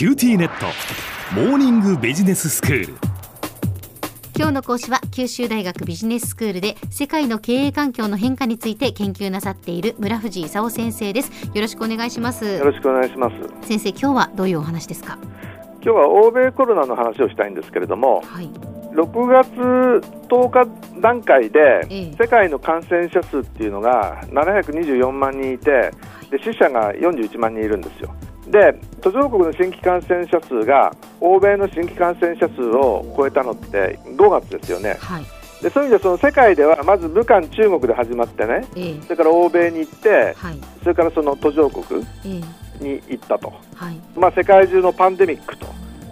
QTnet。モーニングビジネススクール。今日の講師は九州大学ビジネススクールで世界の経営環境の変化について研究なさっている村藤勲先生です。よろしくお願いします。よろしくお願いします。先生今日はどういうお話ですか？今日は欧米コロナの話をしたいんですけれども、はい、6月10日段階でええ。世界の感染者数っていうのが724万人いてで死者が41万人いるんですよで途上国の新規感染者数が欧米の新規感染者数を超えたのって5月ですよね。はい。でそういう意味でその世界ではまず武漢中国で始まってね。ええ。それから欧米に行ってはい。それからその途上国ええ。に行ったと、はい。まあ、世界中のパンデミックと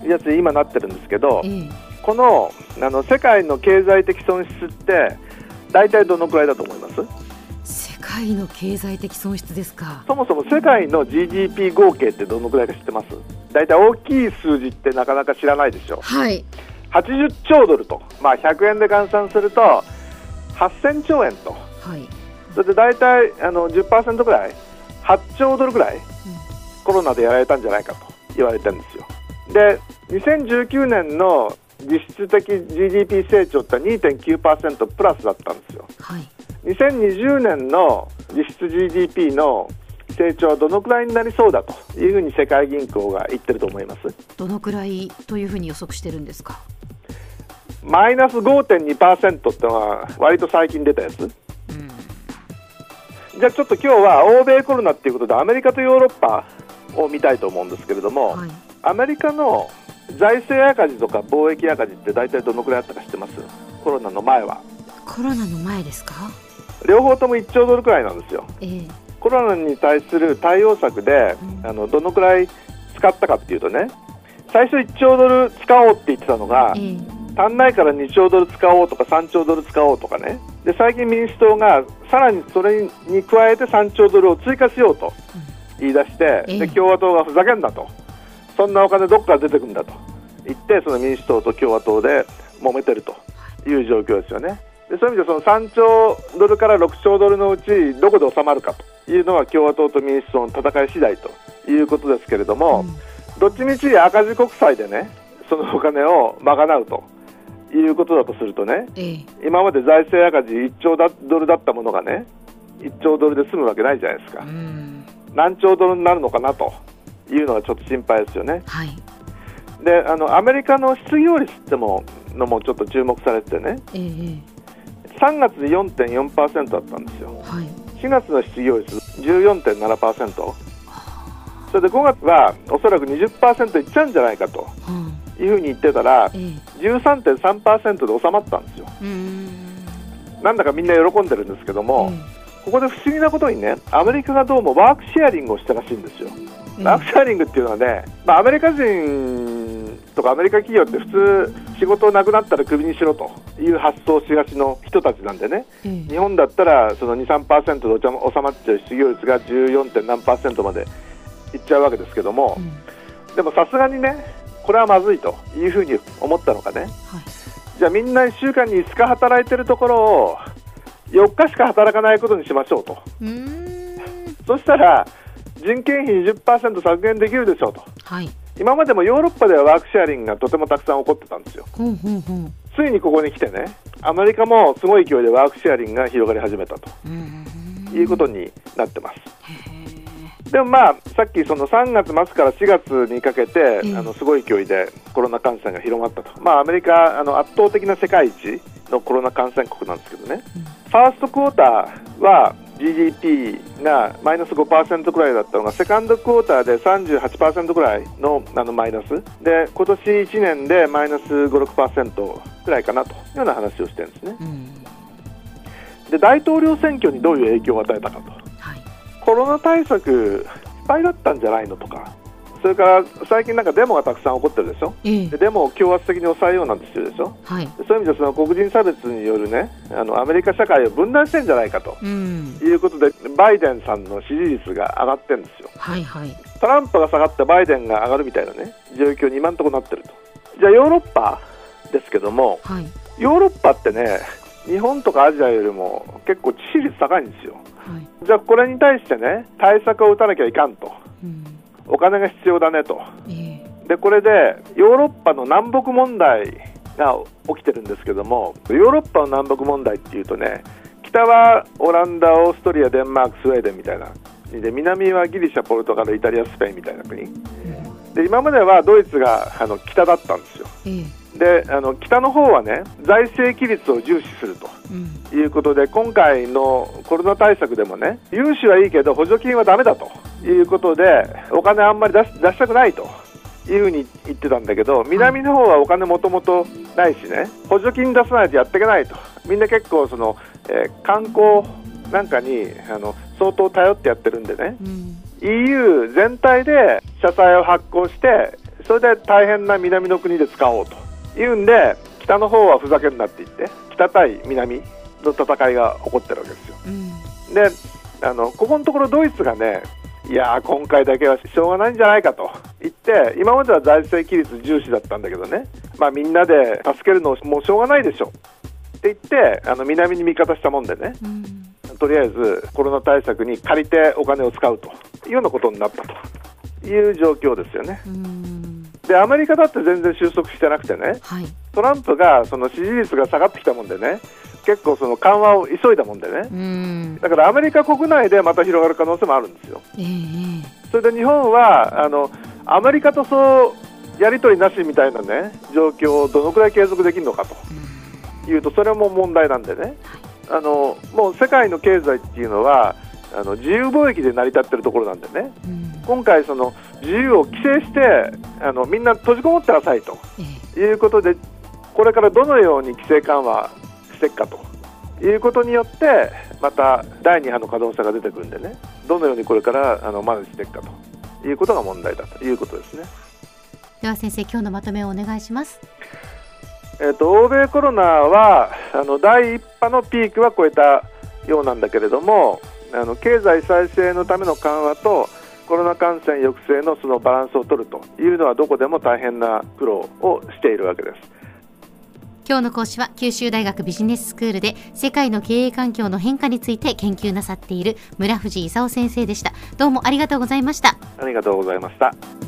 いうやつに今なってるんですけど、ええ。このあの世界の経済的損失って大体どのくらいだと思います？世界の経済的損失ですか？そもそも世界の GDP 合計ってどのくらいか知ってます？大体大きい数字ってなかなか知らないでしょはい。80兆ドルと、まあ、100円で換算すると8000兆円と。はい、それで大体あの10%ぐらい8兆ドルぐらいコロナでやられたんじゃないかと言われてるんですよ。で2019年の実質的 GDP 成長って2.9%プラスだったんですよ。はい2020年の実質 GDP の成長はどのくらいになりそうだというふうに世界銀行が言ってると思います？どのくらいというふうに予測してるんですか？マイナス5.2%ってのは割と最近出たやつ。うん。じゃあちょっと今日は欧米コロナっていうことでアメリカとヨーロッパを見たいと思うんですけれども、はい。アメリカの財政赤字とか貿易赤字って大体どのくらいあったか知ってます？コロナの前は。コロナの前ですか？両方とも1兆ドルくらいなんですよ。ええ。コロナに対する対応策で、うん。あのどのくらい使ったかっていうとね最初1兆ドル使おうって言ってたのがええ。足んないから2兆ドル使おうとか3兆ドル使おうとかね。で最近民主党がさらにそれに加えて3兆ドルを追加しようと言い出して、ええ。で共和党がふざけんなと。そんなお金どこから出てくるんだと言ってその民主党と共和党で揉めてるという状況ですよねでそういう意味でその3兆ドルから6兆ドルのうちどこで収まるかというのは共和党と民主党の戦い次第ということですけれども、どっちみち赤字国債でねそのお金を賄うということだとするとねええ。今まで財政赤字1兆ドルだったものがね1兆ドルで済むわけないじゃないですか。うん。何兆ドルになるのかなというのがちょっと心配ですよね。はい。であのアメリカの失業率ってものもちょっと注目されててねええ3月で4.4%だったんですよ。はい。4月の失業率14.7%それで5月はおそらく20%いっちゃうんじゃないかと。はいうふうに言ってたらあえ。え13.3%で収まったんですよ。なんだかみんな喜んでるんですけども、えここで不思議なことにねアメリカがどうもワークシェアリングをしたらしいんですよ。えワークシェアリングっていうのはね、まあ、アメリカ人とかアメリカ企業って普通仕事なくなったらクビにしろという発想をしがちの人たちなんでね。ええ。日本だったらその23%で収まっちゃう失業率が 14. 点何パーセントまでいっちゃうわけですけどもう、ん。でもさすがにねこれはまずいというふうに思ったのかねはい。じゃあみんな1週間に5日働いてるところを4日しか働かないことにしましょうと。うそしたら人件費20%削減できるでしょうと。はい今までもヨーロッパではワークシェアリングがとてもたくさん起こってたんですよ。ほうほうほうついにここに来てね。アメリカもすごい勢いでワークシェアリングが広がり始めたと。うんいうことになってます。へでもまあさっきその3月末から4月にかけて、ええあのすごい勢いでコロナ感染が広がったと、まあ、アメリカあの圧倒的な世界一のコロナ感染国なんですけどね、うん。ファーストクォーターは GDP がマイナス5%くらいだったのがセカンドクォーターで38%くらいのあのマイナス。で今年1年でマイナス5、6%くらいかなというような話をしてるんですね。えうん。で大統領選挙にどういう影響を与えたかと。はい。コロナ対策失敗だったんじゃないのとかそれから最近なんかデモがたくさん起こってるでしょ？ええ。でデモを強圧的に抑えようなんてしてるでしょ？はい。でそういう意味でその黒人差別によるねあのアメリカ社会を分断してんじゃないかと。うん。いうことでバイデンさんの支持率が上がってるんですよ。はいはい。トランプが下がってバイデンが上がるみたいなね状況に今のところなってると。じゃあヨーロッパですけどもはい。ヨーロッパってね日本とかアジアよりも結構致死率高いんですよ。はい。じゃあこれに対してね対策を打たなきゃいかんと。うんお金が必要だねと。ええ。でこれでヨーロッパの南北問題が起きてるんですけどもヨーロッパの南北問題っていうとね北はオランダ、オーストリア、デンマーク、スウェーデンみたいな。国で南はギリシャ、ポルトガル、イタリア、スペインみたいな国。で今まではドイツがあの北だったんですよ。ええ。であの北の方はね財政規律を重視すると。うん。いうことで今回のコロナ対策でもね融資はいいけど補助金はだめだということでお金あんまり出し出したくないと。いうふうに言ってたんだけど南の方はお金もともとないしね補助金出さないとやっていけないと。みんな結構その、えー観光なんかにあの相当頼ってやってるんでね。うん。EU 全体で社債を発行してそれで大変な南の国で使おうと。いうんで北の方はふざけんなって言って北対南の戦いが起こってるわけですよ。うん。であのここのところドイツがねいやー今回だけはしょうがないんじゃないかと。言って今までは財政規律重視だったんだけどね、まあ、みんなで助けるのもうしょうがないでしょって言ってあの南に味方したもんでね。うん。とりあえずコロナ対策に借りてお金を使うと。いうようなことになったと。いう状況ですよね。うん。で、アメリカだって全然収束してなくてね、はい。トランプがその支持率が下がってきたもんでね、結構その緩和を急いだもんでね、うん。だからアメリカ国内でまた広がる可能性もあるんですよ。ええそれで日本はあのアメリカとそうやり取りなしみたいなね状況をどのくらい継続できるのかと。いうとそれも問題なんでね、あのもう世界の経済っていうのはあの自由貿易で成り立ってるところなんでね。うん。今回その自由を規制してあのみんな閉じこもってなさいと。ええ。いうことでこれからどのように規制緩和していくかと。いうことによってまた第2波の可能性が出てくるんでね。どのようにこれからあのマネしていくかと。いうことが問題だと。いうことですね。では先生今日のまとめをお願いします。えー、と欧米コロナはあの第1波のピークは超えたようなんだけれどもあの経済再生のための緩和とコロナ感染抑制のそのバランスを取るというのはどこでも大変な苦労をしているわけです。今日の講師は九州大学ビジネススクールで世界の経営環境の変化について研究なさっている村藤勲先生でしたどうもありがとうございましたありがとうございました。